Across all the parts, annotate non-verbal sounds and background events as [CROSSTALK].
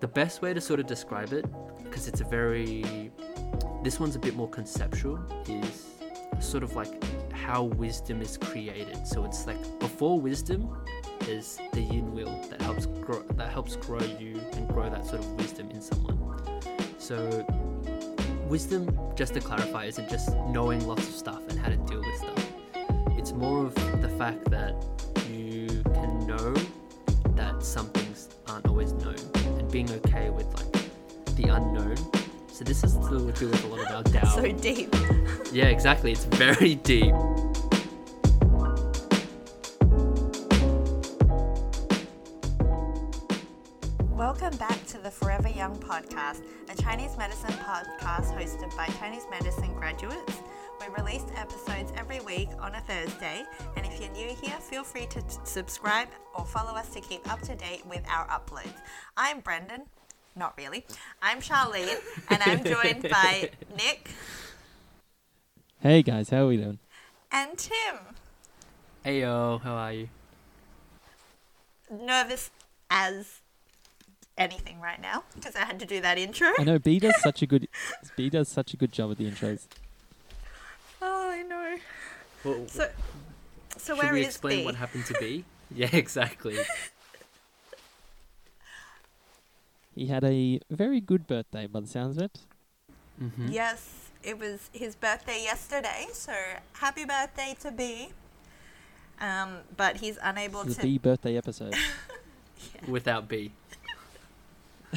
the best way to sort of describe it, because it's a very, this one's a bit more conceptual, is sort of like how wisdom is created. So it's like before wisdom is the yin will that helps grow that helps grow you and grow that sort of wisdom in someone. So wisdom, just to clarify, isn't just knowing lots of stuff and how to deal with stuff. It's more of the fact that you can know that some being okay with like the unknown. So this has to do with a lot of our [LAUGHS] Tao. So deep. Yeah, exactly. It's very [LAUGHS] deep. Welcome back to the Forever Young podcast, a Chinese medicine podcast hosted by Chinese medicine graduates. We release episodes every week on a Thursday, and if you're new here, feel free to t- subscribe or follow us to keep up to date with our uploads. I'm Brendan, not really. I'm Charlene, and I'm joined by [LAUGHS] Nick Hey guys, how are we doing? and Tim. Hey yo, how are you? Nervous as anything right now because I had to do that intro. I know B does [LAUGHS] such a good B does such a good job with the intros. I know. Well, So, so should where we is explain B? what happened to B? [LAUGHS] Yeah, exactly. He had a very good birthday by the sounds of it. hmm Yes, it was his birthday yesterday, so happy birthday to B. Um, but he's unable The to. B birthday episode. [LAUGHS] Without B. [LAUGHS]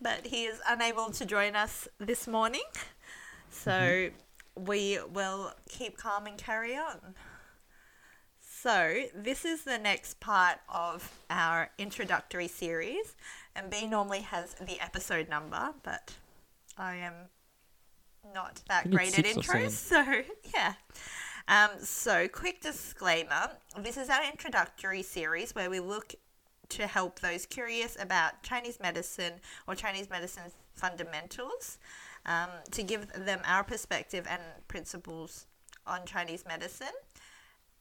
But he is unable to join us this morning, so we will keep calm and carry on. So, this is the next part of our introductory series, and B normally has the episode number, but I am not that great at intros, so [LAUGHS] yeah. Um, so, quick disclaimer this is our introductory series where we look to help those curious about Chinese medicine or Chinese medicine fundamentals um, to give them our perspective and principles on Chinese medicine.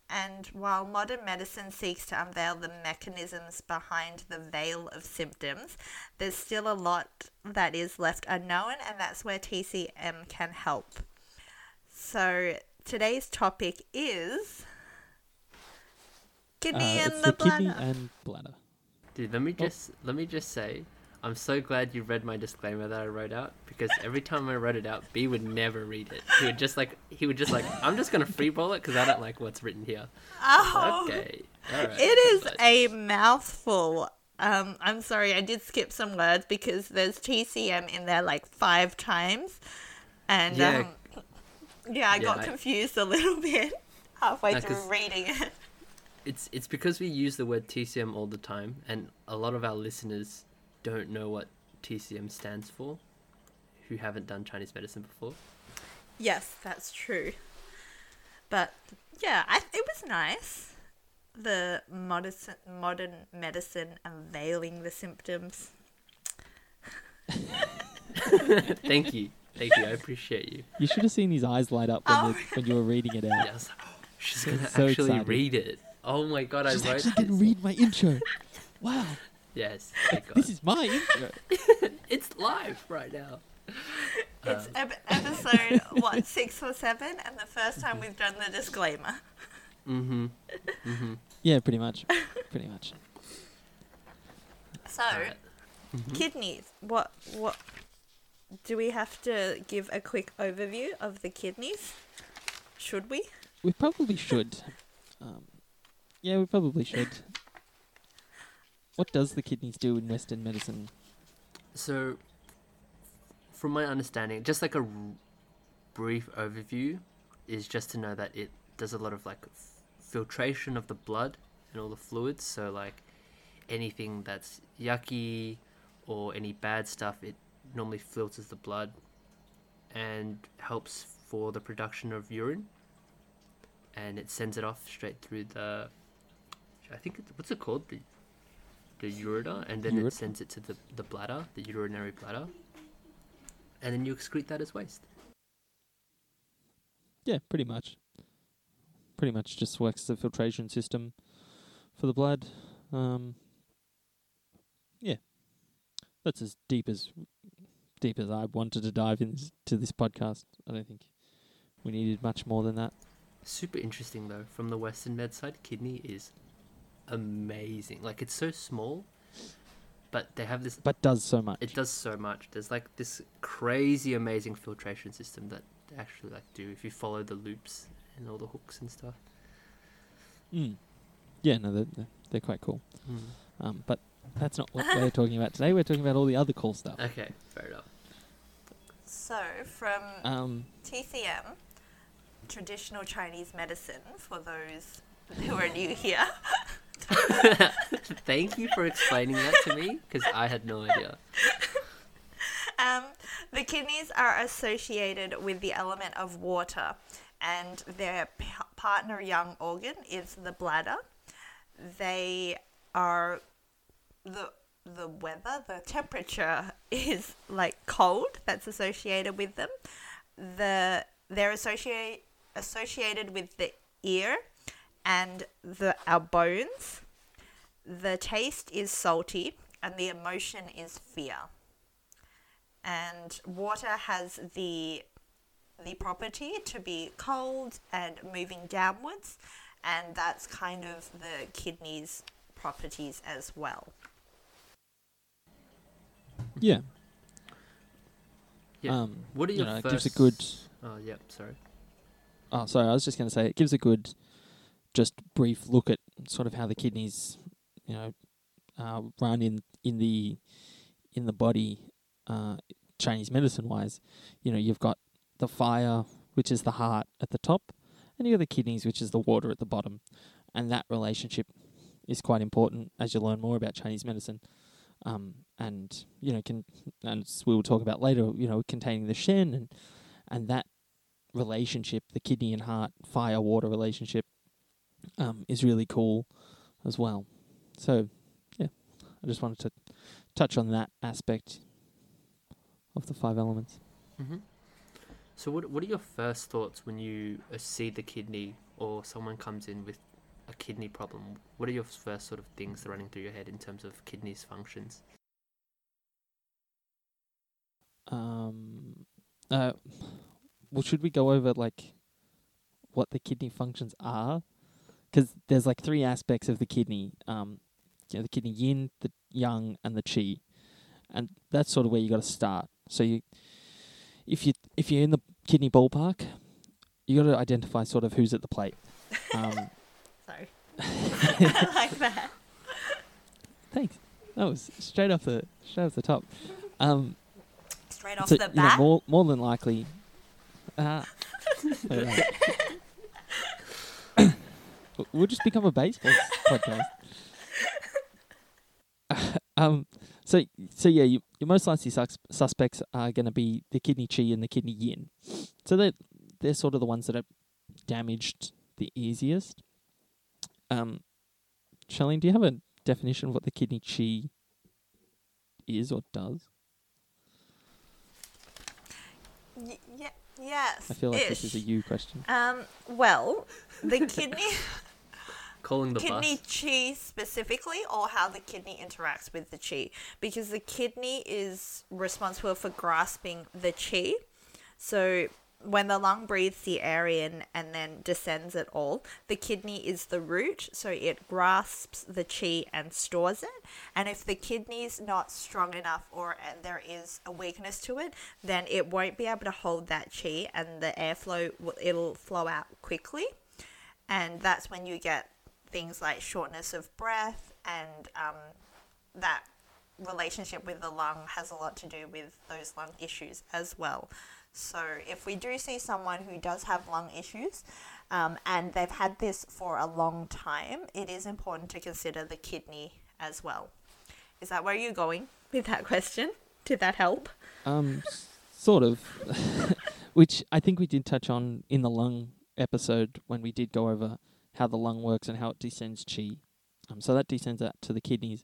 And while modern medicine seeks to unveil the mechanisms behind the veil of symptoms, there's still a lot that is left unknown, and that's where TCM can help. So today's topic is kidney Uh, and the, the kidney and bladder. Dude, let me just let me just say, I'm so glad you read my disclaimer that I wrote out because every time I wrote it out, B would never read it. He would just like he would just like I'm just gonna freeball it because I don't like what's written here. Oh, Okay, right. It is but- a mouthful. Um, I'm sorry, I did skip some words because there's TCM in there like five times, and Yeah. um, yeah, I Yeah, got I- confused a little [LAUGHS] bit halfway through reading it. It's it's because we use the word TCM all the time, and a lot of our listeners don't know what TCM stands for, who haven't done Chinese medicine before. Yes, that's true. But yeah, I, it was nice. The modern modern medicine unveiling the symptoms. [LAUGHS] Thank you, thank you. I appreciate you. You should have seen his eyes light up when, Oh. you, when you were reading it out. Yeah, I was like, "Oh, she's gonna So actually excited. read it. Oh my god, I She's wrote. actually gonna read my intro. [LAUGHS] Wow, Yes, [LAUGHS] this is my intro. [LAUGHS] it's live right now. It's Um, ep- episode what six or seven, and the first time we've done the disclaimer. Mm-hmm. Mm-hmm. Yeah, pretty much. Pretty much. So, Alright. Mhm. kidneys. What what do we have to give a quick overview of the kidneys? Should we? We probably should. Um, yeah, we probably should. What does the kidneys do in Western medicine? So, from my understanding, just like a r- brief overview is just to know that it does a lot of like f- filtration of the blood and all the fluids. So, like anything that's yucky or any bad stuff, it normally filters the blood and helps for the production of urine. And it sends it off straight through the. I think what's it called the the ureter, and then it sends it to the the bladder, the urinary bladder, and then you excrete that as waste. Yeah, pretty much. Pretty much just works as a filtration system for the blood. Um, yeah, that's as deep as deep as I wanted to dive into this podcast. I don't think we needed much more than that. Super interesting though. From the Western med side, kidney is amazing. Like it's so small, but they have this. But does so much. It does so much. There's like this crazy, amazing filtration system that they actually like do if you follow the loops and all the hooks and stuff. Mm. Yeah, no, they're, they're- they're quite cool. Mm. Um, but that's not what we're talking about today. We're talking about all the other cool stuff. Okay, fair enough. So, from Um, TCM, traditional Chinese medicine, for those who are new here, [LAUGHS] [LAUGHS] Thank you for explaining that to me because I had no idea. um, the kidneys are associated with the element of water, and their p- partner yang organ is the bladder. They are the the weather, the temperature is like cold that's associated with them. The they're associate associated with the ear and the our bones. The taste is salty and the emotion is fear. And water has the the property to be cold and moving downwards, and that's kind of the kidneys' properties as well. yeah. Yeah. Um, what are you your know, it first? gives a good. Oh, yep. Sorry. Oh, sorry. I was just going to say it gives a good, just brief look at sort of how the kidneys, you know, uh, run in in the in the body, uh, Chinese medicine wise. You know, you've got the fire, which is the heart at the top, and you've got the kidneys, which is the water at the bottom, and that relationship is quite important as you learn more about Chinese medicine. Um, and you know, can and as we'll talk about later, you know, containing the Shen and and that relationship, the kidney and heart, fire water relationship, um, is really cool as well. So, yeah, I just wanted to touch on that aspect of the five elements. hmm So, what what are your first thoughts when you uh, see the kidney or someone comes in with a kidney problem? What are your first sort of things running through your head in terms of kidneys functions? Um, uh, well, should we go over like what the kidney functions are? Because there's like three aspects of the kidney. Um, you know, the kidney yin, the yang, and the qi, and that's sort of where you got to start. So you, if you if you're in the kidney ballpark, you got to identify sort of who's at the plate. Um, [LAUGHS] Sorry. I [LAUGHS] [LAUGHS] like that. thanks. That was straight off the straight off the top. Um, Straight off so, the you know, more more than likely. Uh, alright. We'll just become a baseball podcast. [LAUGHS] um. So so yeah, you, your most likely sus- suspects are going to be the kidney chi and the kidney yin. So they they're sort of the ones that are damaged the easiest. Um, Charlene, do you have a definition of what the kidney chi is or does? Y- yeah, yes. I feel like this is a you question. Um, well, the kidney [LAUGHS] Calling the kidney bus. chi specifically, or how the kidney interacts with the chi, because the kidney is responsible for grasping the chi. So when the lung breathes the air in and then descends it all, the kidney is the root, so it grasps the chi and stores it. And if the kidney's not strong enough or there is a weakness to it, then it won't be able to hold that chi, and the airflow it'll flow out quickly and that's when you get things like shortness of breath and um, that relationship with the lung has a lot to do with those lung issues as well. So if we do see someone who does have lung issues um, and they've had this for a long time it is important to consider the kidney as well. Is that where you're going with that question? Did that help? Um, sort of. [LAUGHS] Which I think we did touch on in the lung episode when we did go over how the lung works and how it descends chi. Um, so that descends out to the kidneys,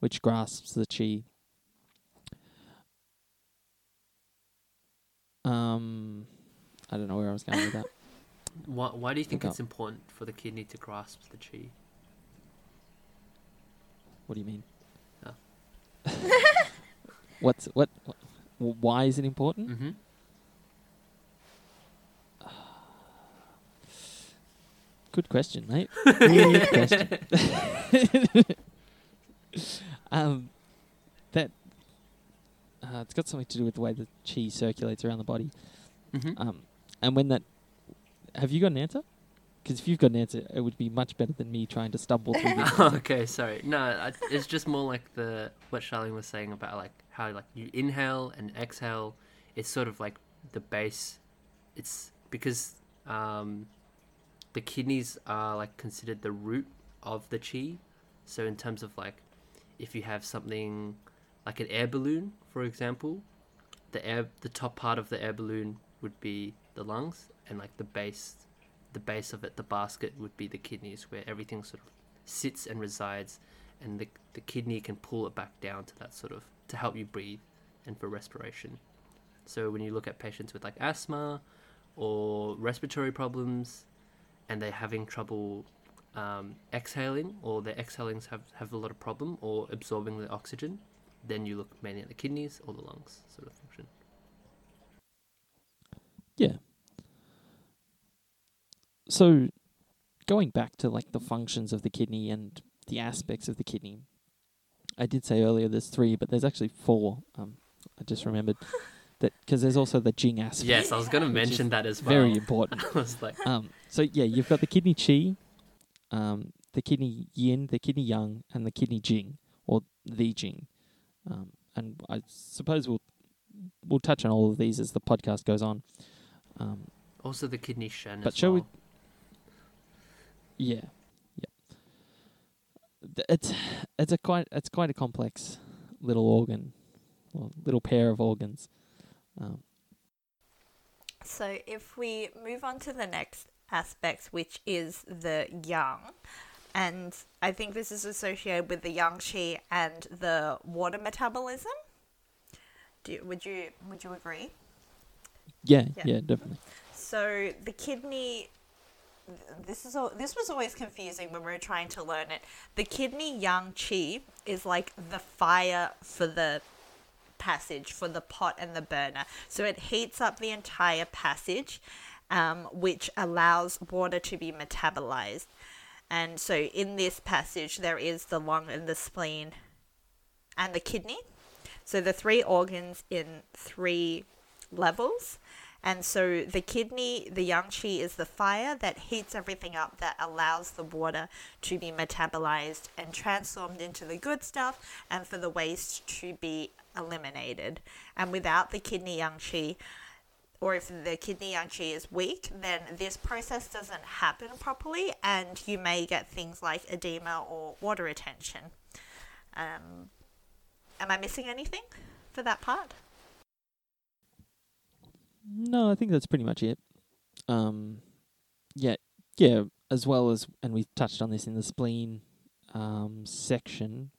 which grasps the chi. Um, I don't know where I was going with that. [COUGHS] Why, why do you think it's important for the kidney to grasp the chi? What do you mean? Oh. [LAUGHS] What's what, what? Why is it important? Mm-hmm. Good question, mate. [LAUGHS] Good question. [LAUGHS] um, that uh, it's got something to do with the way the chi circulates around the body. Mm-hmm. Um, and when that, have you got an answer? Because if you've got an answer, it would be much better than me trying to stumble through this. Oh, [LAUGHS] okay, sorry. No, I, it's just more like the what Charlene was saying about like how like you inhale and exhale. It's sort of like the base. It's because um, the kidneys are like considered the root of the chi. So in terms of like, if you have something like an air balloon, for example, the air the top part of the air balloon would be the lungs, and like the base, the base of it, the basket would be the kidneys, where everything sort of sits and resides, and the the kidney can pull it back down to that sort of to help you breathe and for respiration. So when you look at patients with like asthma or respiratory problems, and they're having trouble um, exhaling, or their exhalings have, have a lot of problem, or absorbing the oxygen, then you look mainly at the kidneys or the lungs sort of function. Yeah. So, going back to like the functions of the kidney and the aspects of the kidney, I did say earlier there's three, but there's actually four. Um, I just remembered that because there's also the Jing aspect. Yes, I was going [LAUGHS] to mention that as well. Very important. [LAUGHS] I was like, um, so yeah, you've got the kidney chi, um, the kidney yin, the kidney yang, and the kidney jing, or the jing. Um, and I suppose we'll we'll touch on all of these as the podcast goes on. Um, also the kidney shen But as shall we- yeah, yeah. It's it's a quite it's quite a complex little organ, or little pair of organs. Um, So if we move on to the next aspect, which is the yang, and I think this is associated with the yang qi and the water metabolism. Do you, would you would you agree? yeah, Yeah. yeah, definitely. So the kidney. This is all, this was always confusing when we were trying to learn it. The kidney yang qi is like the fire for the passage for the pot and the burner. So it heats up the entire passage, um, which allows water to be metabolized. And so in this passage, there is the lung and the spleen and the kidney. So the three organs in three levels. And so the kidney, the yang qi, is the fire that heats everything up, that allows the water to be metabolized and transformed into the good stuff, and for the waste to be eliminated. And without the kidney yang qi, or if the kidney qi is weak, then this process doesn't happen properly, and you may get things like edema or water retention. Um, am I missing anything for that part? No, I think that's pretty much it. Um, yeah, yeah, as well as, and we touched on this in the spleen um, section.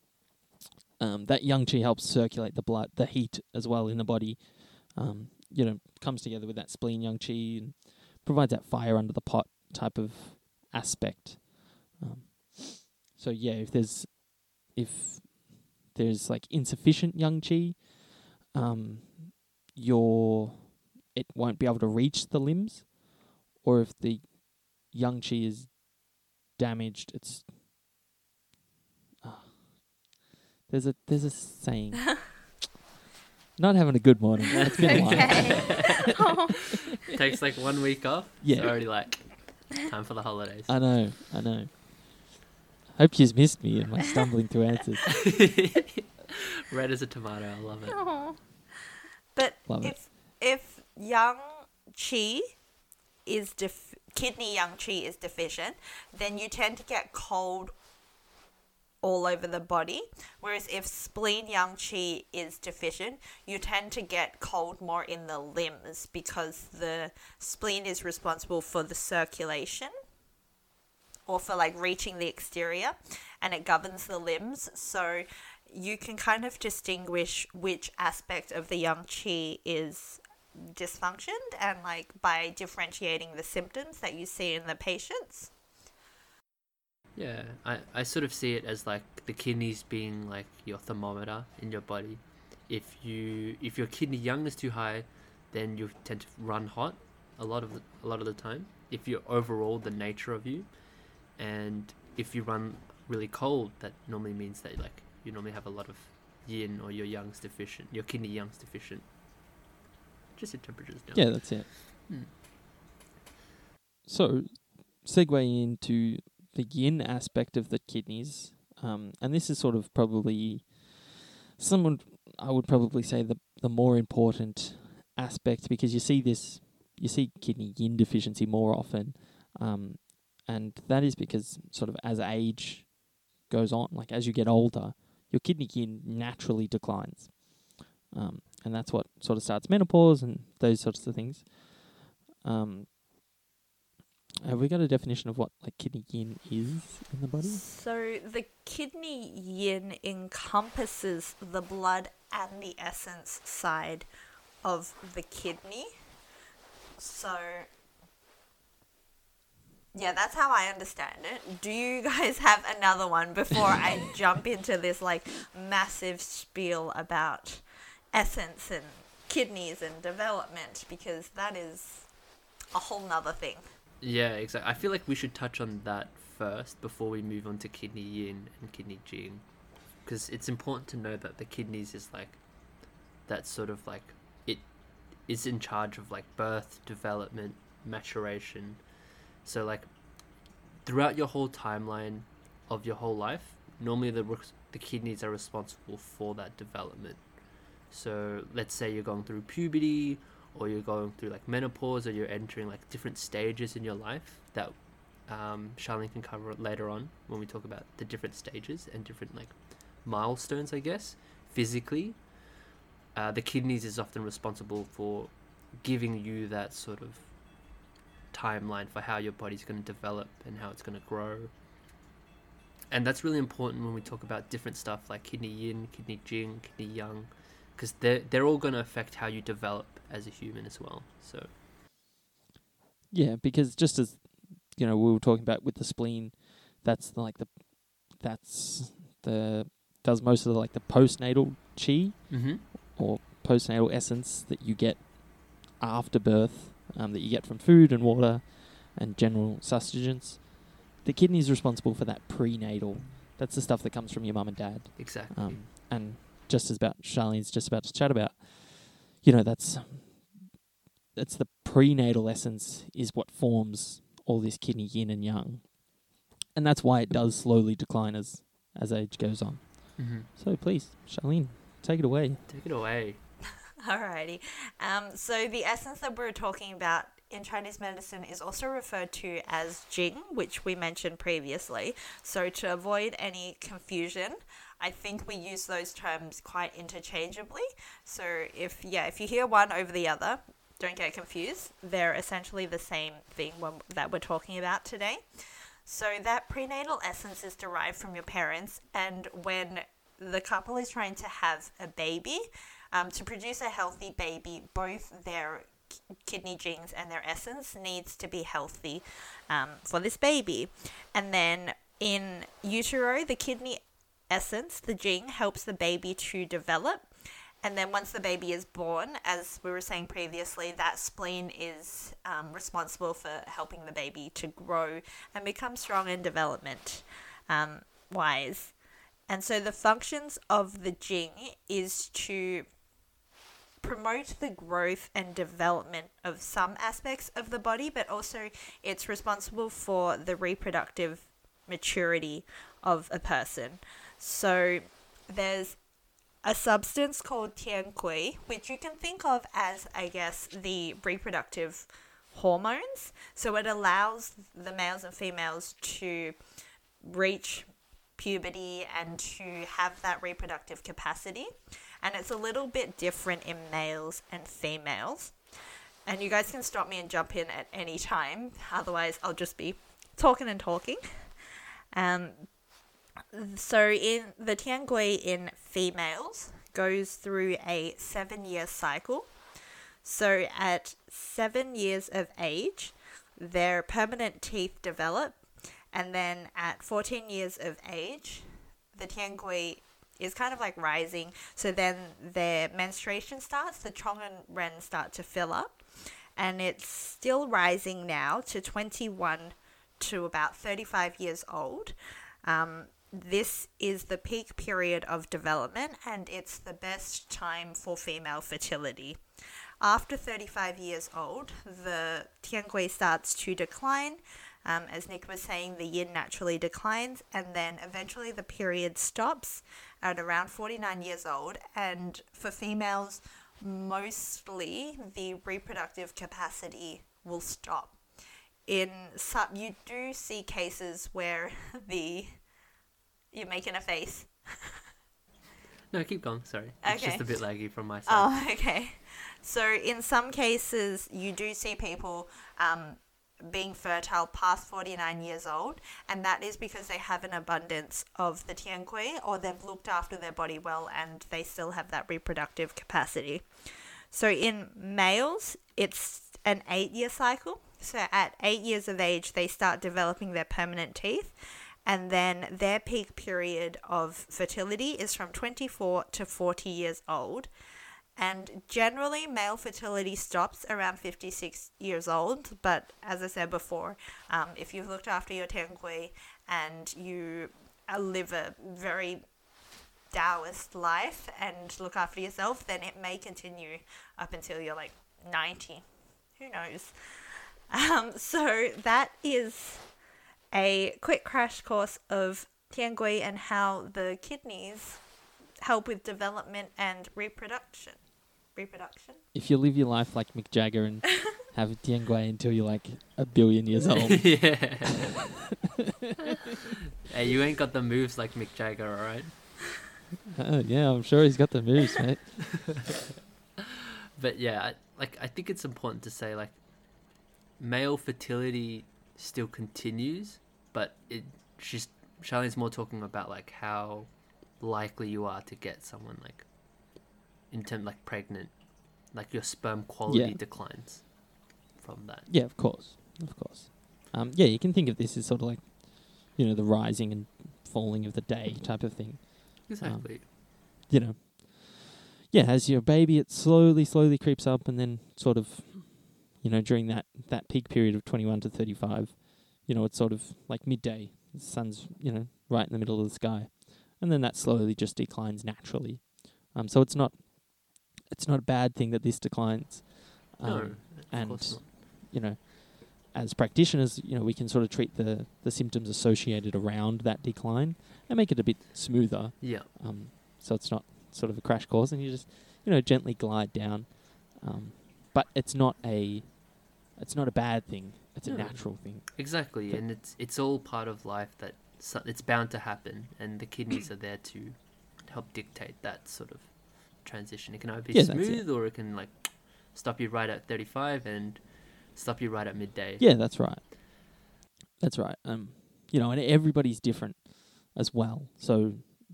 Um, that yang qi helps circulate the blood, the heat as well in the body. Um, you know, comes together with that spleen yang qi and provides that fire under the pot type of aspect. Um, so yeah, if there's if there's like insufficient yang qi, um, your it won't be able to reach the limbs, or if the yang qi is damaged, it's. ah. there's a there's a saying. [LAUGHS] Not having a good morning. It's been a while. [LAUGHS] Oh. Takes like one week off. Yeah. It's already like time for the holidays. I know, I know. Hope you've missed me and my stumbling through answers. [LAUGHS] Red as a tomato. I love it. But Love it. if if yang qi is def- kidney yang qi is deficient, then you tend to get cold all over the body. Whereas if spleen yang qi is deficient, you tend to get cold more in the limbs because the spleen is responsible for the circulation or for like reaching the exterior and it governs the limbs. So you can kind of distinguish which aspect of the yang qi is dysfunctioned and like by differentiating the symptoms that you see in the patients. Yeah, I, I sort of see it as like the kidneys being like your thermometer in your body. If you if your kidney yang is too high, then you tend to run hot a lot of the, a lot of the time. If you're overall the nature of you, and if you run really cold, that normally means that like you normally have a lot of yin or your yang's deficient, your kidney yang's deficient. Just your temperatures down. Yeah, that's it. Hmm. So, segue into the yin aspect of the kidneys, um, and this is sort of probably someone I would probably say the the more important aspect because you see this you see kidney yin deficiency more often, um, and that is because sort of as age goes on, like as you get older, your kidney yin naturally declines, um, and that's what sort of starts menopause and those sorts of things. Um, have we got a definition of what like kidney yin is in the body? So the kidney yin encompasses the blood and the essence side of the kidney. So yeah, that's how I understand it. Do you [LAUGHS] guys have another one before I [LAUGHS] jump into this like massive spiel about essence and kidneys and development because that is a whole nother thing. Yeah, exactly. I feel like we should touch on that first before we move on to kidney yin and kidney jing, because it's important to know that the kidneys is like that sort of like it is in charge of like birth, development, maturation. So like throughout your whole timeline of your whole life, normally the the kidneys are responsible for that development. So let's say you're going through puberty or you're going through like menopause or you're entering like different stages in your life that um, Charlene can cover later on when we talk about the different stages and different like milestones, I guess, physically. Uh, the kidneys is often responsible for giving you that sort of timeline for how your body's going to develop and how it's going to grow. And that's really important when we talk about different stuff like kidney yin, kidney jing, kidney yang, because they're, they're all going to affect how you develop as a human as well. So, Yeah, because just as you know, we were talking about with the spleen, that's like the that's the does most of the like the postnatal chi mm-hmm. or postnatal essence that you get after birth, um, that you get from food and water and general sustenance. The kidney is responsible for that prenatal. That's the stuff that comes from your mum and dad. exactly. Um, and just as about Charlene's just about to chat about, you know, that's that's the prenatal essence is what forms all this kidney yin and yang, and that's why it does slowly decline as as age goes on. mm-hmm. So please, Charlene, take it away. Take it away. [LAUGHS] Alrighty. Um, so the essence that we're talking about in Chinese medicine is also referred to as Jing, which we mentioned previously. So to avoid any confusion, I think we use those terms quite interchangeably. So if yeah, if you hear one over the other, don't get confused. They're essentially the same thing when, that we're talking about today. So that prenatal essence is derived from your parents, and when the couple is trying to have a baby, um, to produce a healthy baby, both their kidney genes and their essence needs to be healthy um, for this baby. And then in utero, the kidney essence, the Jing, helps the baby to develop. And then once the baby is born, as we were saying previously, that spleen is um, responsible for helping the baby to grow and become strong in development um, wise. And so the functions of the jing is to promote the growth and development of some aspects of the body, but also it's responsible for the reproductive maturity of a person. So there's a substance called tiangui, which you can think of as, I guess, the reproductive hormones. So it allows the males and females to reach puberty and to have that reproductive capacity. And it's a little bit different in males and females. And you guys can stop me and jump in at any time. Otherwise, I'll just be talking and talking. Um, so in the tiangui in females goes through a seven year cycle. So at seven years of age, their permanent teeth develop, And then at 14 years of age, the Tiangui is kind of like rising. So then their menstruation starts, the Chong and Ren start to fill up. And it's still rising now to 21 to about 35 years old. Um, this is the peak period of development and it's the best time for female fertility. After 35 years old, the Tiangui starts to decline. Um, as Nick was saying, the yin naturally declines, and then eventually the period stops at around 49 years old. And for females, mostly the reproductive capacity will stop. In some, you do see cases where [LAUGHS] the you're making a face. [LAUGHS] No, keep going. Sorry, it's just a bit laggy from my side. Oh, [LAUGHS] okay. So in some cases, you do see people um, being fertile past 49 years old, and that is because they have an abundance of the tiangui or they've looked after their body well and they still have that reproductive capacity. So in males, it's an eight year cycle. So at eight years of age, they start developing their permanent teeth. And then their peak period of fertility is from 24 to 40 years old. And generally, male fertility stops around 56 years old. But as I said before, um, if you've looked after your Tiangui and you live a very Taoist life and look after yourself, then it may continue up until you're like 90. Who knows? [LAUGHS] Um, so that is a quick crash course of Tiangui and how the kidneys help with development and reproduction. Reproduction? If you live your life like Mick Jagger and [LAUGHS] have Tiangui until you're like a billion years [LAUGHS] old, yeah. [LAUGHS] hey, you ain't got the moves like Mick Jagger, alright? uh, yeah, I'm sure he's got the moves, mate. But yeah, I, like I think it's important to say like male fertility still continues, but it she's Charlene's more talking about like how likely you are to get someone like in terms like pregnant, like your sperm quality Yeah. declines from that. Yeah, of course, of course. Um, yeah, you can think of this as sort of like, you know, the rising and falling of the day type of thing. Exactly. You know, yeah, as your baby, it slowly, slowly creeps up, and then sort of, you know, during that that peak period of twenty one to thirty five, you know, it's sort of like midday. The sun's, you know, right in the middle of the sky, and then that slowly just declines naturally. Um, so it's not, it's not a bad thing that this declines. Um, no, of and course not. you know, as practitioners, you know, we can sort of treat the, the symptoms associated around that decline and make it a bit smoother. Yeah. Um, so it's not sort of a crash course, and you just, you know, gently glide down. Um, but it's not a, it's not a bad thing. It's a natural thing. Exactly, But- and it's it's all part of life that so, it's bound to happen, and the kidneys are there to help dictate that sort of transition. It can either be Yeah, that's it. smooth, or it can like stop you right at thirty-five and stop you right at midday. Yeah, that's right. That's right. Um, you know, and everybody's different as well. So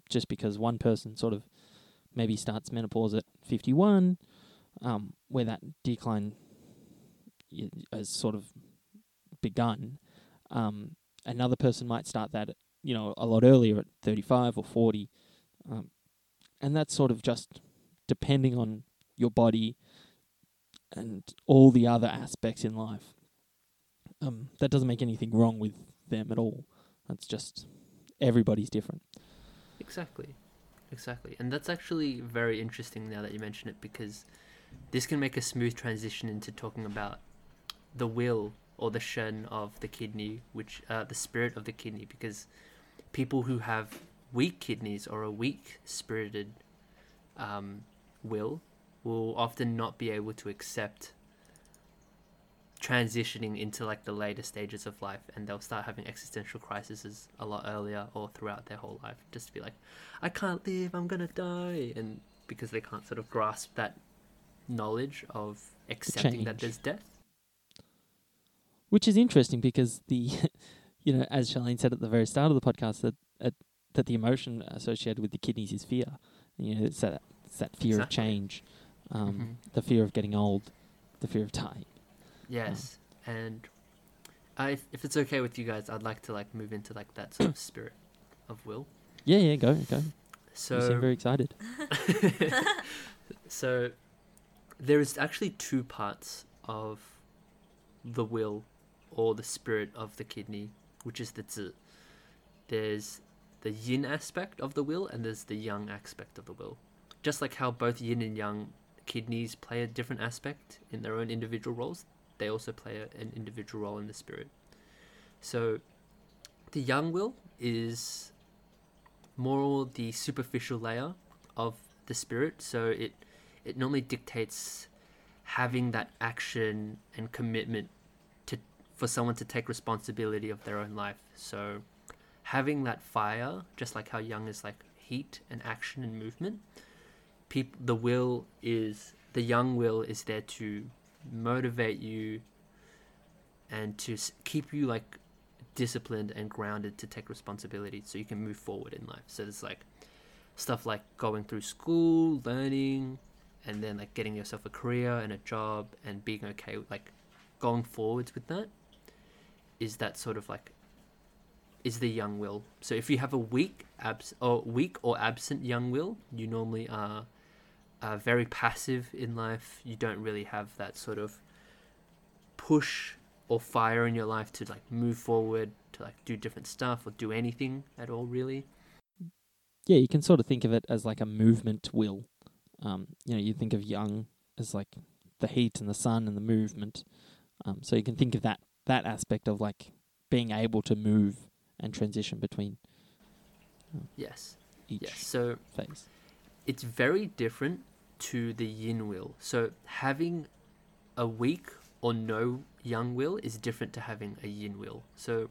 just because one person sort of maybe starts menopause at 51, um, where that decline has sort of begun, um, another person might start that, you know, a lot earlier at 35 or 40. Um, and that's sort of just depending on your body and all the other aspects in life. Um, that doesn't make anything wrong with them at all. That's just everybody's different. Exactly, exactly, and that's actually very interesting now that you mention it because this can make a smooth transition into talking about the will or the shen of the kidney, which uh, the spirit of the kidney, because people who have weak kidneys or a weak spirited um, will will often not be able to accept transitioning into like the later stages of life and they'll start having existential crises a lot earlier or throughout their whole life just to be like i can't live i'm gonna die and because they can't sort of grasp that knowledge of accepting that there's death Which is interesting because the, [LAUGHS] you know, as Charlene said at the very start of the podcast, that uh, that the emotion associated with the kidneys is fear. You know, it's that it's that fear of change, um, Mhm. the fear of getting old, the fear of dying. yes and Uh, if, if it's okay with you guys, I'd like to like move into like that sort of [CLEARS THROAT] spirit of will. Yeah, yeah, go, go. So you seem very excited. [LAUGHS] [LAUGHS] so there is actually two parts of the will or the spirit of the kidney, which is the zhi. There's the yin aspect of the will and there's the yang aspect of the will. Just like how both yin and yang kidneys play a different aspect in their own individual roles, they also play a, an individual role in the spirit. So the yang will is more the superficial layer of the spirit, so it it normally dictates having that action and commitment to for someone to take responsibility of their own life. So having that fire, just like how yang is like heat and action and movement, peop- the will is the yang will is there to motivate you and to keep you like disciplined and grounded to take responsibility so you can move forward in life. So it's like stuff like going through school, learning, and then like getting yourself a career and a job and being okay with like going forwards with that is that sort of like is the yang will. So if you have a weak abs or weak or absent yang will, you normally are uh, very passive in life. You don't really have that sort of push or fire in your life to like move forward, to like do different stuff or do anything at all, really. Yeah, you can sort of think of it as like a movement will. Um, you know, you think of yang as like the heat and the sun and the movement. Um, so you can think of that that aspect of like being able to move and transition between Yes. each Yes. So phase. it's very different to the yin will. So having a weak or no yang will is different to having a yin will. So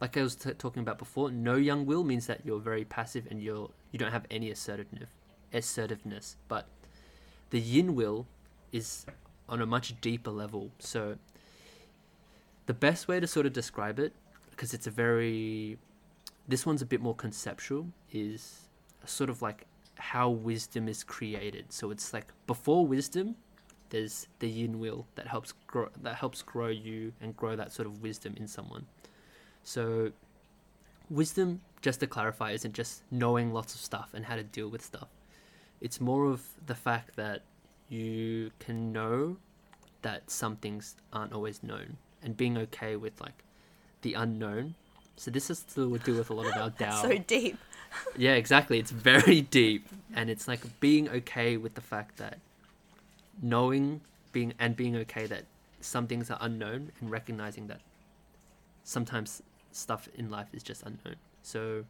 like I was t- talking about before, no yang will means that you're very passive and you're you don't have any assertiveness, assertiveness. But the yin will is on a much deeper level. So the best way to sort of describe it, because it's a very this one's a bit more conceptual, is sort of like how wisdom is created. So it's like before wisdom, there's the yin will that helps grow that helps grow you and grow that sort of wisdom in someone. So wisdom, just to clarify, isn't just knowing lots of stuff and how to deal with stuff. It's more of the fact that you can know that some things aren't always known and being okay with like the unknown. So this has to do with a lot of our [LAUGHS] Tao. So deep. [LAUGHS] Yeah, exactly. It's very [LAUGHS] deep, and it's like being okay with the fact that knowing, being and being okay that some things are unknown, and recognizing that sometimes stuff in life is just unknown. So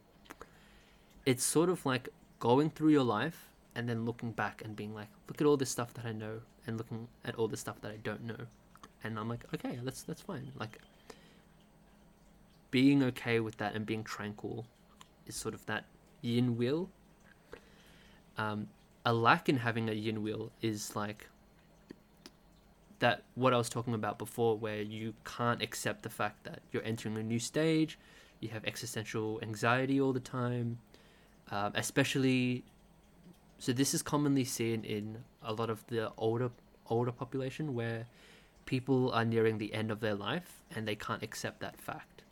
it's sort of like going through your life and then looking back and being like, look at all this stuff that I know, and looking at all the stuff that I don't know, and I'm like, okay, that's that's fine. Like being okay with that and being tranquil is sort of that yin will. Um, a lack in having a yin will is like that what I was talking about before, where you can't accept the fact that you're entering a new stage, you have existential anxiety all the time, um, especially. So this is commonly seen in a lot of the older older population where people are nearing the end of their life and they can't accept that fact.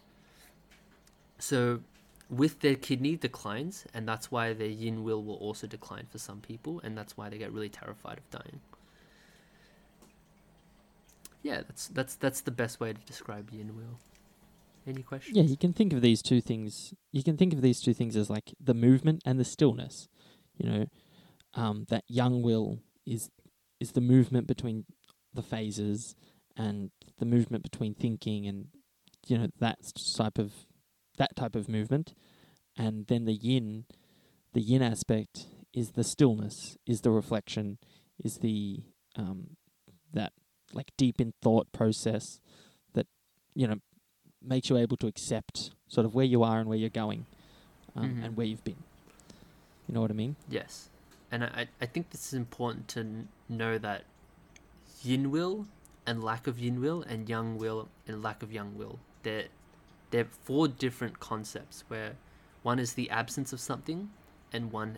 So with their kidney declines and that's why their yin will will also decline for some people and that's why they get really terrified of dying yeah that's that's that's the best way to describe yin will any questions Yeah, you can think of these two things. You can think of these two things as like the movement and the stillness. You know, um, that yang will is is the movement between the phases and the movement between thinking and you know that type of that type of movement, and then the yin, the yin aspect is the stillness, is the reflection, is the um, that like deep in thought process that you know makes you able to accept sort of where you are and where you're going um, Mhm. and where you've been. You know what I mean? yes and i i think this is important to know that yin will and lack of yin will and yang will and lack of yang will they're they're four different concepts where one is the absence of something and one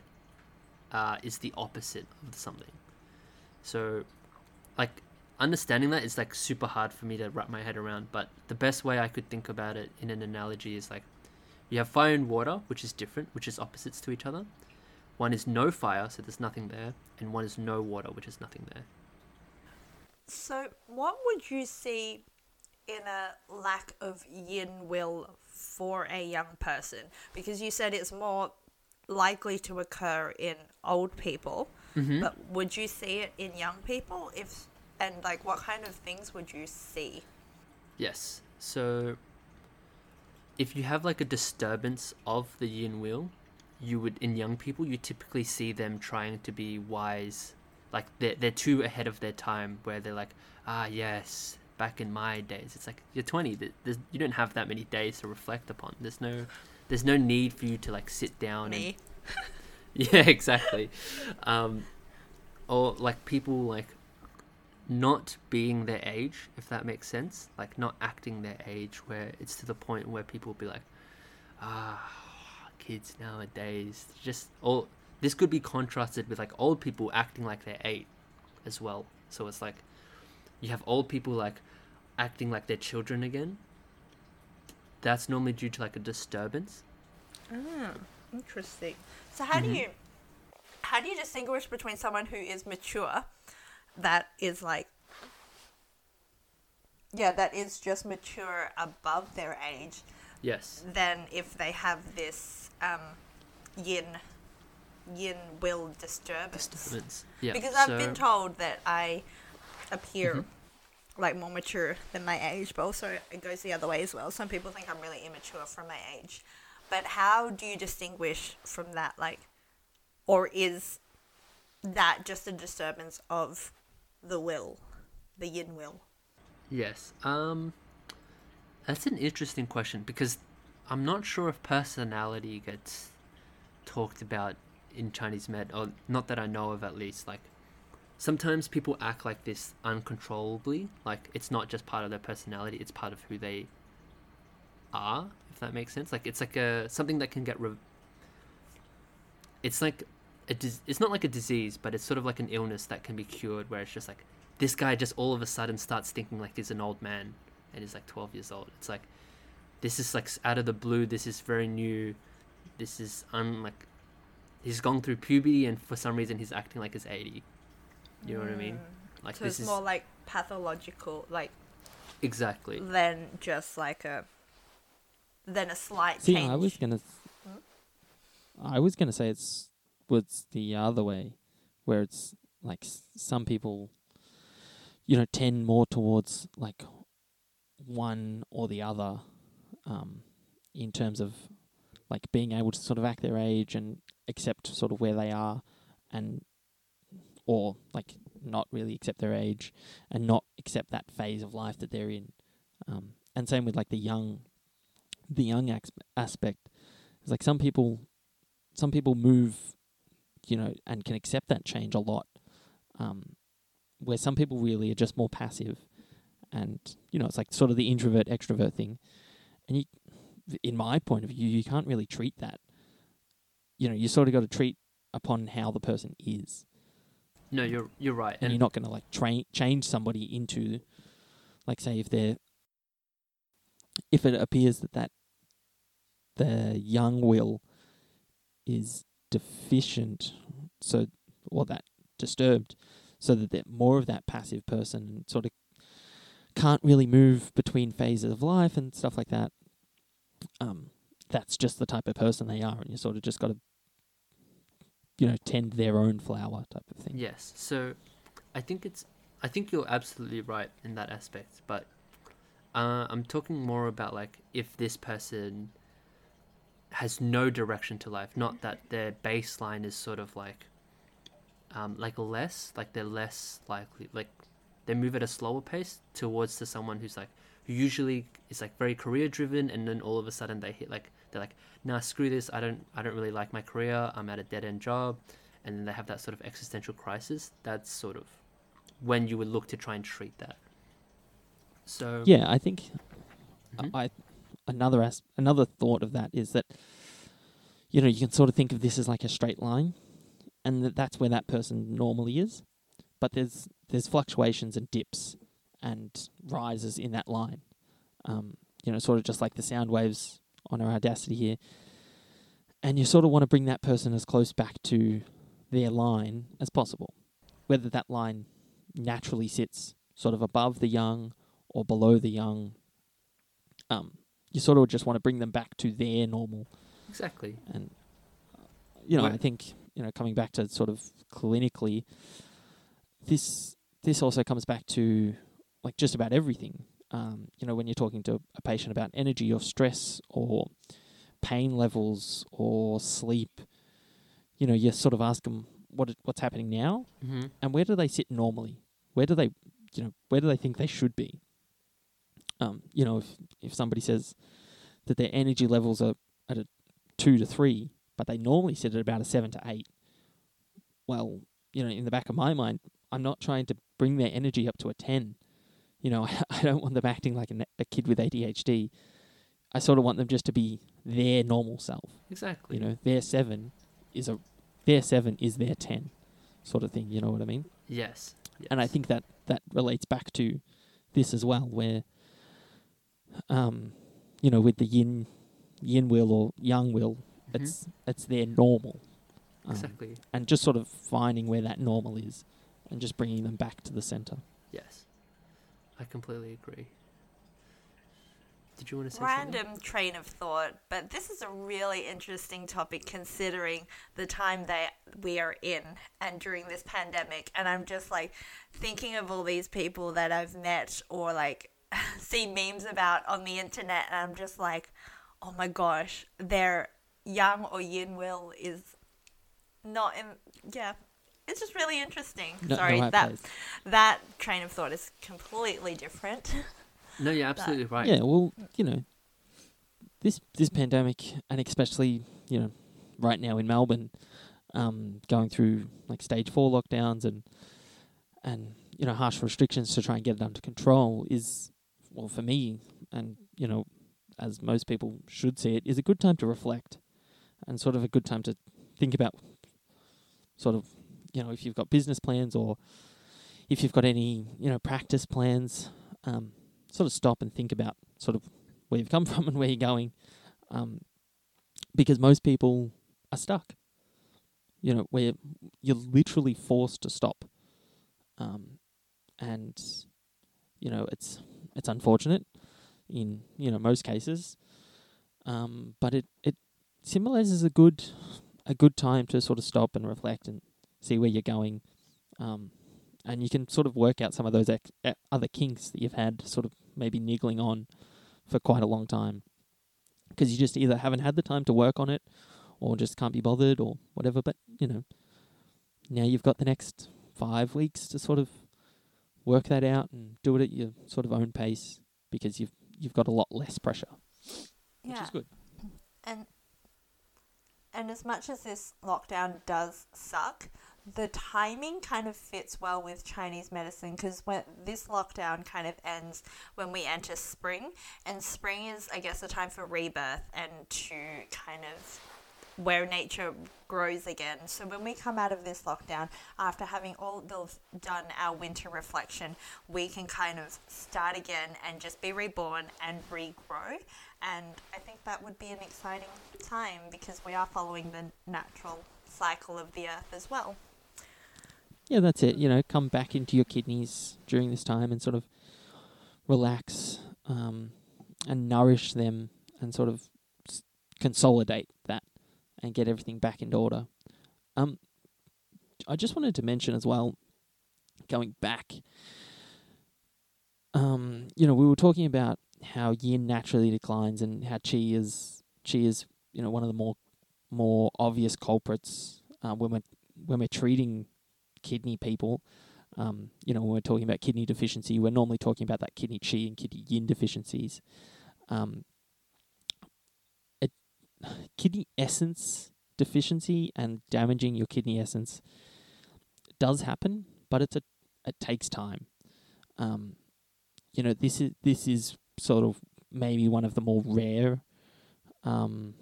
uh, is the opposite of something so like understanding that is like super hard for me to wrap my head around. But the best way I could think about it in an analogy is like you have fire and water, which is different, which is opposites to each other. One is no fire, so there's nothing there, and one is no water, which is nothing there. So, what would you see in a lack of yin will for a young person? Because you said it's more likely to occur in old people, Mm-hmm. but would you see it in young people? If and like, what kind of things would you see? Yes. So if you have like a disturbance of the yin will, you would in young people you typically see them trying to be wise. Like they're they're too ahead of their time where they're like, ah yes, back in my days. It's like you're twenty, th- there's, you don't have that many days to reflect upon. There's no there's no need for you to like sit down and Me. [LAUGHS] yeah, exactly. Um, or like people like not being their age, if that makes sense. Like not acting their age, where it's to the point where people will be like, ah, kids nowadays. Just all this could be contrasted with like old people acting like they're eight as well. So it's like you have old people like acting like they're children again. That's normally due to like a disturbance. Ah, interesting. So how do you how do you distinguish between someone who is mature that is like yeah, that is just mature above their age Yes. than if they have this um, yin yin will disturbance. Disturbance. Yeah. Because I've so- been told that I appear Mm-hmm. like more mature than my age, but also it goes the other way as well. Some people think I'm really immature from my age. But how do you distinguish from that like or is that just a disturbance of the will, the yin will? Yes. Um that's an interesting question because I'm not sure if personality gets talked about in Chinese med or not that I know of at least. Like sometimes people act like this uncontrollably like it's not just part of their personality it's part of who they are if that makes sense. Like it's like a something that can get re- it's like a dis- it's not like a disease but it's sort of like an illness that can be cured where it's just like this guy just all of a sudden starts thinking like he's an old man and he's like 12 years old. It's like this is like out of the blue this is very new. This is un like he's gone through puberty and for some reason he's acting like he's 80 you know what i mean? Like So this it's is more like pathological, like exactly. than just like a than a slight See, change. I was gonna, Hmm? I was gonna say it's was the other way, where it's like s- some people, you know, tend more towards like one or the other, um, in terms of like being able to sort of act their age and accept sort of where they are, and or like not really accept their age and not accept that phase of life that they're in. Um, and same with like the yang, the yang ax- aspect. It's like some people, some people move, you know, and can accept that change a lot. Um, where some people really are just more passive, and you know, it's like sort of the introvert extrovert thing. And you, in my point of view, you can't really treat that. You know, you sort of got to treat upon how the person is no you're you're right and, you're not going to like train change somebody into like say if they're if it appears that that the yang will is deficient so or that disturbed so that they're more of that passive person and sort of can't really move between phases of life and stuff like that um that's just the type of person they are and you sort of just got to you know tend their own flower type of thing Yes. So I think it's I think you're absolutely right in that aspect, but uh, I'm talking more about like if this person has no direction to life, not that their baseline is sort of like um, like less, like they're less likely, like they move at a slower pace towards to someone who's like who usually is like very career driven, and then all of a sudden they hit like they're like, nah, screw this, I don't I don't really like my career, I'm at a dead end job, and then they have that sort of existential crisis. That's sort of when you would look to try and treat that. So Yeah, I think Mhm. I another as, another thought of that is that you know you can sort of think of this as like a straight line, and that that's where that person normally is. But there's there's fluctuations and dips and rises in that line. Um, you know, sort of just like the sound waves on our Audacity here. And you sort of want to bring that person as close back to their line as possible. Whether that line naturally sits sort of above the yang or below the yang, um, you sort of just want to bring them back to their normal. Exactly. And, you know, Where- I think, you know, coming back to sort of clinically, this this also comes back to like just about everything. Um, you know, when you're talking to a patient about energy or stress or pain levels or sleep, you know, you sort of ask them what what's happening now Mm-hmm. and where do they sit normally? Where do they, you know, where do they think they should be? Um, you know, if if somebody says that their energy levels are at a two to three, but they normally sit at about a seven to eight, well, you know, in the back of my mind, I'm not trying to bring their energy up to a ten. You know, [LAUGHS] I don't want them acting like a, a kid with ADHD. I sort of want them just to be their normal self. Exactly. You know, their seven is a their seven is their ten, sort of thing. You know what I mean? Yes. yes. and I think that that relates back to this as well, where, um, you know, with the yin, yin will or yang will, Mhm. it's it's their normal, um, exactly. and just sort of finding where that normal is, and just bringing them back to the center. Yes. I completely agree. Did you want to say something? Random train of thought, but this is a really interesting topic considering the time that we are in and during this pandemic. And I'm just like thinking of all these people that I've met or like [LAUGHS] seen memes about on the internet, and I'm just like, oh my gosh, their yang or yin will is not in. Yeah, it's just really interesting. No- no Sorry, right that place. that train of thought is completely different. [LAUGHS] No, you're absolutely right. Yeah, well, you know, this this pandemic, and especially you know, right now in Melbourne, um, going through like stage four lockdowns and and you know harsh restrictions to try and get it under control is well for me, and you know, as most people should see it, is a good time to reflect, and sort of a good time to think about sort of you know if you've got business plans or if you've got any you know practice plans. Um, sort of stop and think about sort of where you've come [LAUGHS] from and where you're going, um, because most people are stuck. You know, where you're literally forced to stop, um, and you know it's it's unfortunate in you know most cases, um, but it it symbolizes a good a good time to sort of stop and reflect and see where you're going. Um, and you can sort of work out some of those ex- other kinks that you've had sort of maybe niggling on for quite a long time because you just either haven't had the time to work on it or just can't be bothered or whatever but you know now you've got the next 5 weeks to sort of work that out and do it at your sort of own pace because you've you've got a lot less pressure which is good And and as much as this lockdown does suck, the timing kind of fits well with Chinese medicine because when this lockdown kind of ends when we enter spring, and spring is, I guess, a time for rebirth and to kind of where nature grows again. So when we come out of this lockdown, after having all done our winter reflection, we can kind of start again and just be reborn and regrow. And I think that would be an exciting time because we are following the natural cycle of the earth as well. Yeah that's it. You know come back into your kidneys during this time and sort of relax um, and nourish them and sort of s- consolidate that and get everything back into order. Um, i just wanted to mention as well going back um, you know we were talking about how yin naturally declines and how qi is qi is you know one of the more more obvious culprits uh, when we're when we're treating kidney people, um, you know, when we're talking about kidney deficiency, we're normally talking about that kidney qi and kidney yin deficiencies. Um, it, kidney essence deficiency and damaging your kidney essence does happen, but it's a it takes time. Um, you know, this is this is sort of maybe one of the more rare, um,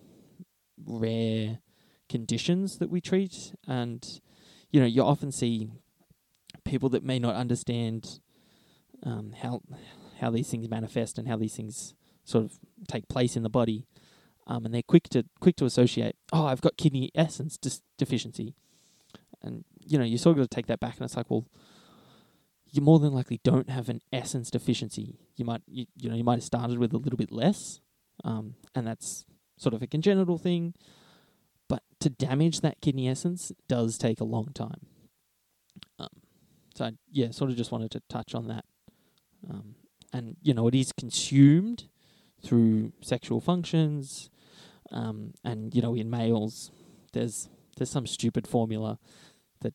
rare conditions that we treat, and you know, you often see people that may not understand um, how how these things manifest and how these things sort of take place in the body, um, and they're quick to quick to associate. Oh, I've got kidney essence dis- deficiency, and you know you sort of got to take that back, and it's like, well, you more than likely don't have an essence deficiency. You might you, you know you might have started with a little bit less, um, and that's sort of a congenital thing. To damage that kidney essence does take a long time. Um, so I, yeah, sort of just wanted to touch on that. Um, and you know, it is consumed through sexual functions, um, and you know, in males, there's there's some stupid formula that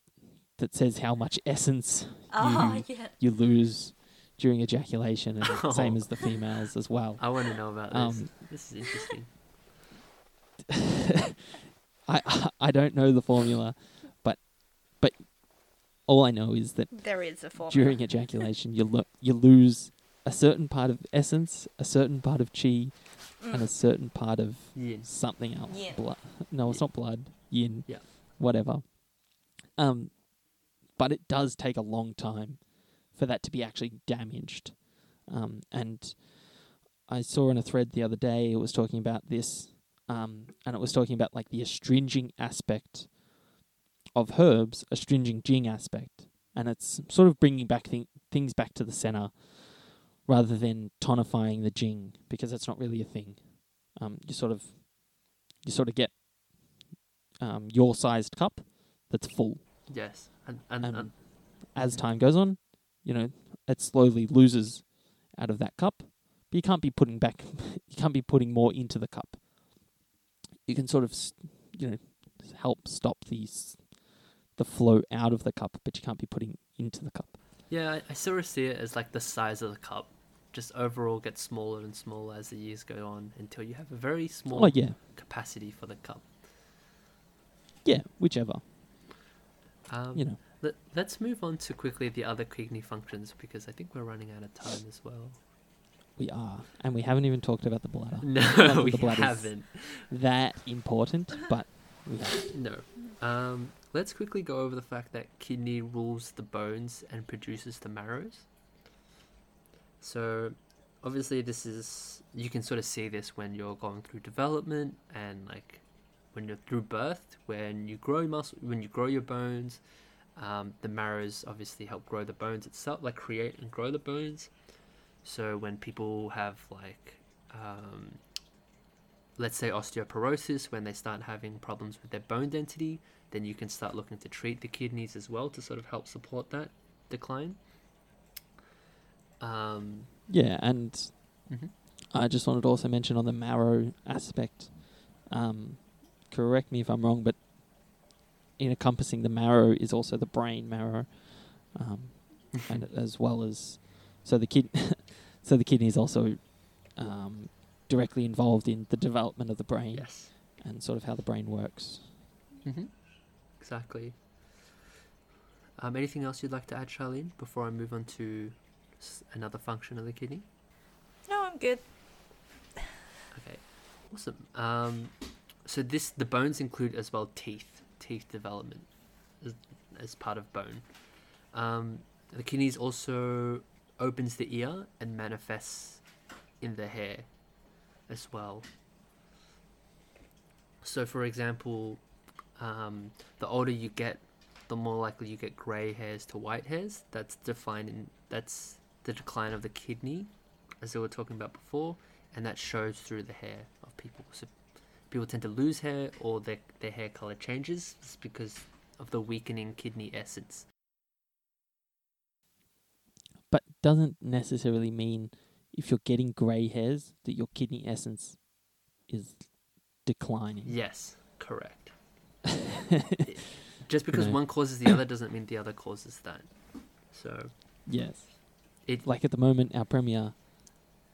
that says how much essence Oh, you [LAUGHS] yeah. you lose during ejaculation, and same Oh. as the females as well. [LAUGHS] I want to know about this. Um, this is interesting. [LAUGHS] I [LAUGHS] I don't know the formula, but but all I know is that There is a formula. during ejaculation you lo- you lose a certain part of essence, a certain part of chi, and a Mm. certain part of Yin. something else. Yin. Blood. No, it's Yin. not blood. Yin. Yeah. Whatever. Um, but it does take a long time for that to be actually damaged. Um, and I saw in a thread the other day it was talking about this, um, and it was talking about like the astringing aspect of herbs, astringing jing aspect, and it's sort of bringing back th- things back to the center rather than tonifying the jing because that's not really a thing. Um, you sort of you sort of get um, your sized cup that's full. Yes. And, and, Um, and As time goes on, you know, it slowly loses out of that cup. But you can't be putting back. [LAUGHS] You can't be putting more into the cup. You can sort of, you know, help stop these the flow out of the cup, but you can't be putting into the cup. yeah, I, I sort of see it as like the size of the cup. Just overall gets smaller and smaller as the years go on until you have a very small Oh yeah, capacity for the cup. yeah, whichever. Um, You know, Let, let's move on to quickly the other kidney functions because I think we're running out of time as well. We are, and we haven't even talked about the bladder. [LAUGHS] No, that we the blood is- haven't. That important, [LAUGHS] but we have. No. Um, let's quickly go over the fact that kidney rules the bones and produces the marrows. So, obviously, this is you can sort of see this when you're going through development and like when you're through birth, when you grow muscle, when you grow your bones. Um, the marrows obviously help grow the bones itself, like create and grow the bones. So when people have like um, let's say osteoporosis, when they start having problems with their bone density, then you can start looking to treat the kidneys as well to sort of help support that decline. Um, Yeah, and mhm. I just wanted to also mention on the marrow aspect. Um, correct me if I'm wrong, but in encompassing the marrow is also the brain marrow, um, [LAUGHS] and as well as so the kid, [LAUGHS] so the kidney is also um, directly involved in the development of the brain yes. and sort of how the brain works. hmm Exactly. Um, anything else you'd like to add, Charlene, before I move on to s- another function of the kidney? No, I'm good. Okay, awesome. Um, so this the bones include as well teeth, teeth development as, as part of bone. Um, the kidneys also opens the ear and manifests in the hair as well. So, for example, um, the older you get, the more likely you get grey hairs to white hairs. That's defining. That's the decline of the kidney, as we were talking about before and that shows through the hair of people. So people tend to lose hair or their their hair color changes it's because of the weakening kidney essence. But doesn't necessarily mean if you're getting grey hairs that your kidney essence is declining. Yes, correct. [LAUGHS] Just because know. one causes the other doesn't mean the other causes that. So Yes. it Like at the moment, our premier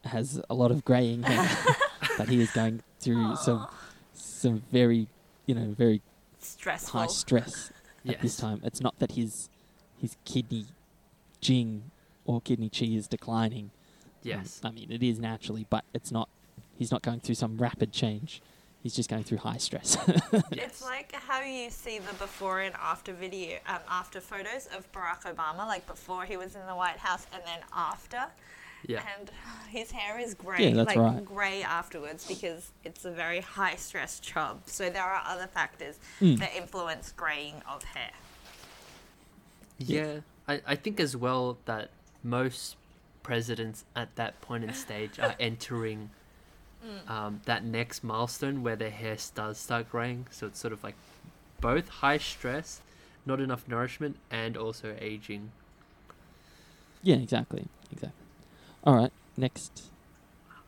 has a lot of greying hair, [LAUGHS] but he is going through some some very, you know, very Stressful. high stress at this time. It's not that his his kidney jing or kidney chi is declining. Um, yes, I mean, it is naturally, but it's not. He's not going through some rapid change. he's just going through high stress. [LAUGHS] It's like how you see the before and after video, um, after photos of Barack Obama, like before he was in the White House and then after. Yeah. And [SIGHS] his hair is grey, Yeah, that's like right. grey afterwards because it's a very high stress job. So there are other factors Mm. that influence greying of hair. Yeah, I, I think as well that most presidents at that point in stage are [LAUGHS] entering um, that next milestone where their hair does start graying. So it's sort of like both high stress, not enough nourishment, and also aging. yeah, exactly, exactly. All right, next.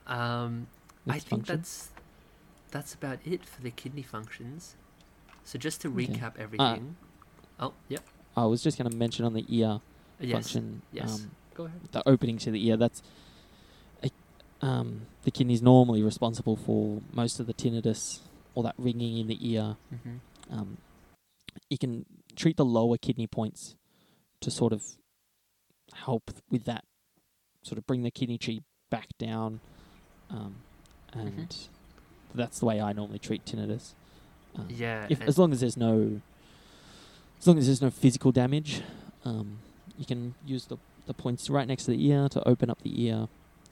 Um, I next think function. that's that's about it for the kidney functions. So just to Okay. recap everything. oh, yep. I was just going to mention on the ear Yes. function. Yes. Um, Go ahead. the opening to the ear. That's a, um, the kidney's normally responsible for most of the tinnitus or that ringing in the ear. Mm-hmm. Um, you can treat the lower kidney points to sort of help with that, sort of bring the kidney chi back down, um, and that's the way I normally treat tinnitus. Um, Yeah. if as long as there's no as long as there's no physical damage, um, you can use the the points right next to the ear to open up the ear,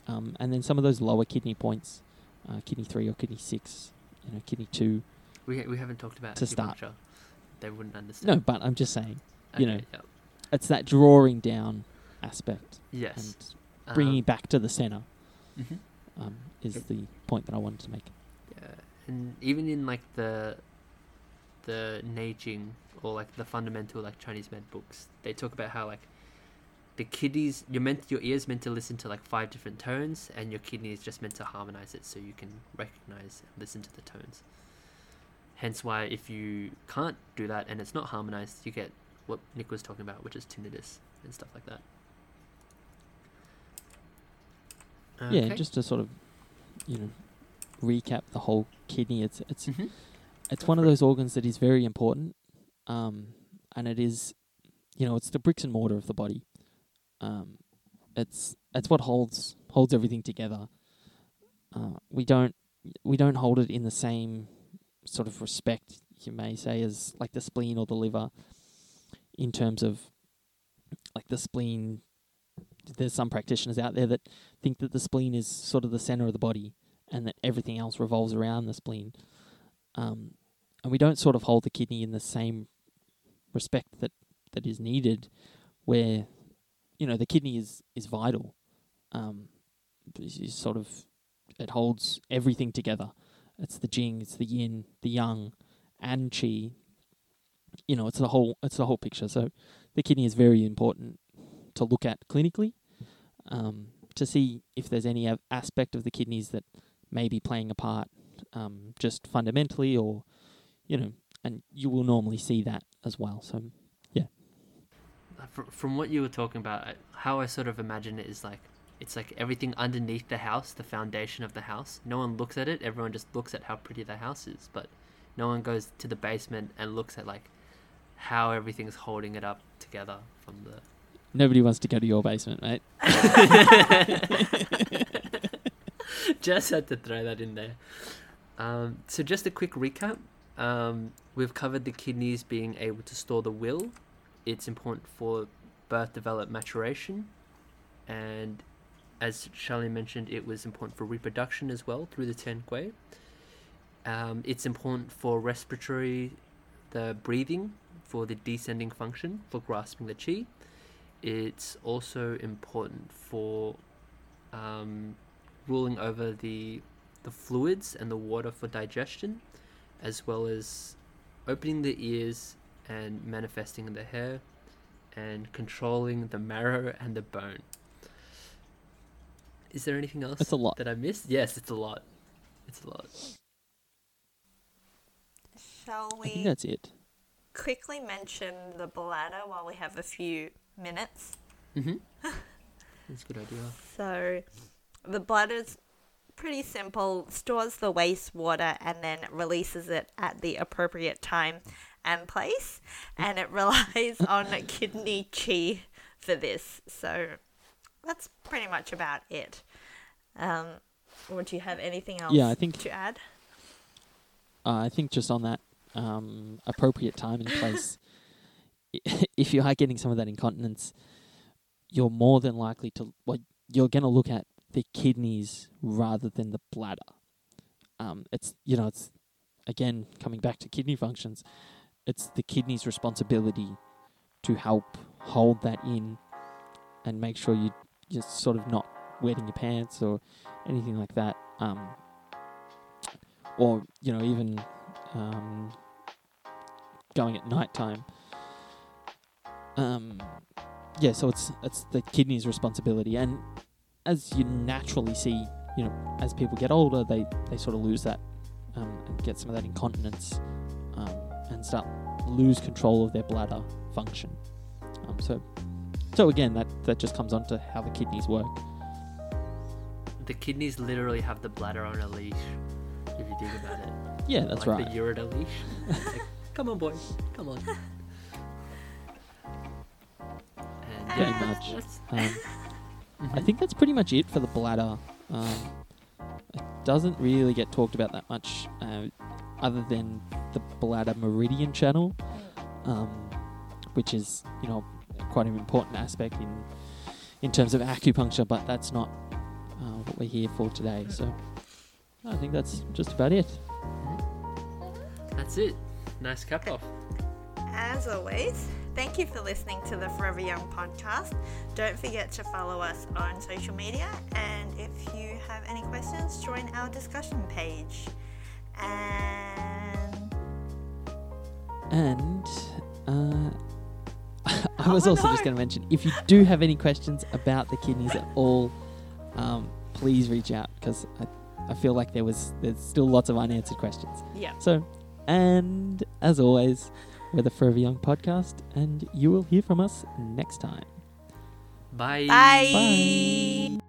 um, and then some of those lower kidney points, uh, kidney three or kidney six, you know, kidney two. we, we haven't talked about to start. They wouldn't understand. No, but I'm just saying you know, Okay, yeah. it's that drawing down aspect Yes. and bringing Um, back to the center mhm. um, is It- the point that I wanted to make. Yeah, and even in like the the Neijing or like the fundamental like Chinese med books, they talk about how like the kidneys you're meant your ears meant to listen to like five different tones, and your kidney is just meant to harmonize it so you can recognize and listen to the tones. Hence why if you can't do that and it's not harmonized, you get what Nick was talking about, which is tinnitus and stuff like that. Yeah, just to sort of you know recap the whole kidney. It's it's Mhm. it's Go one of it. those organs that is very important, um, and it is, you know, it's the bricks and mortar of the body. Um, it's it's what holds holds everything together. Uh, we don't we don't hold it in the same sort of respect you may say as like the spleen or the liver, in terms of like the spleen. There's some practitioners out there that think that the spleen is sort of the center of the body, and that everything else revolves around the spleen. Um, and we don't sort of hold the kidney in the same respect that, that is needed, where you know the kidney is is vital. Um, sort of it holds everything together. It's the jing, it's the yin, the yang, and qi. You know, it's the whole it's the whole picture. So the kidney is very important to look at clinically, um, to see if there's any aspect of the kidneys that may be playing a part um, just fundamentally or you know and you will normally see that as well so from what you were talking about, how I sort of imagine it is like it's like everything underneath the house, the foundation of the house. No one looks at it. Everyone just looks at how pretty the house is, but no one goes to the basement and looks at like how everything's holding it up together from the. nobody wants to go to your basement mate [LAUGHS] [LAUGHS] just had to throw that in there. Um, so just a quick recap. Um, we've covered the kidneys being able to store the will. It's important for birth, develop, maturation, and as Charlene mentioned, it was important for reproduction as well through the Tiangui. Um, it's important for respiratory, the breathing, for the descending function, for grasping the chi. It's also important for um, ruling over the the fluids and the water for digestion, as well as opening the ears and manifesting the hair, and controlling the marrow and the bone. Is there anything else It's a lot. that I missed? Yes, it's a lot. It's a lot. Shall we? i think that's it quickly mention the bladder while we have a few minutes? Mm-hmm. [LAUGHS] That's a good idea. So, the bladder's pretty simple, stores the wastewater and then releases it at the appropriate time and place, and it [LAUGHS] relies on kidney chi for this. So, that's pretty much about it. Um, would you have anything else Yeah, I think- to add? uh, I think just on that um, appropriate time and place, [LAUGHS] [LAUGHS] if you are getting some of that incontinence, you're more than likely to well, you're going to look at the kidneys rather than the bladder. Um, it's you know it's again coming back to kidney functions. It's the kidney's responsibility to help hold that in and make sure you you're sort of not wetting your pants or anything like that. Um, or you know even um, going at night time. Um, yeah, so it's it's the kidney's responsibility, and as you naturally see, you know, as people get older, they they sort of lose that um, and get some of that incontinence and start lose control of their bladder function. Um, so, so again, that that just comes on to how the kidneys work. The kidneys literally have the bladder on a leash. If you think about it. [LAUGHS] Yeah, that's like right. the ureter leash. [LAUGHS] Like, come on, boy. Come on. And Pretty much. Um, I mhm. think that's pretty much it for the bladder. Um, it doesn't really get talked about that much, uh, other than the bladder meridian channel, um, which is you know quite an important aspect in in terms of acupuncture. But that's not uh, what we're here for today. So I think that's just about it. That's it. Nice cap off. As always, thank you for listening to the Forever Young podcast. Don't forget to follow us on social media, and if you have any questions, join our discussion page. And And uh, [LAUGHS] I was Oh, also just going to mention if you do have any questions about the kidneys at all, um, please reach out because I, I feel like there was there's still lots of unanswered questions. yeah, So, and as always, we're the Forever Young podcast, and you will hear from us next time. Bye. bye. Bye.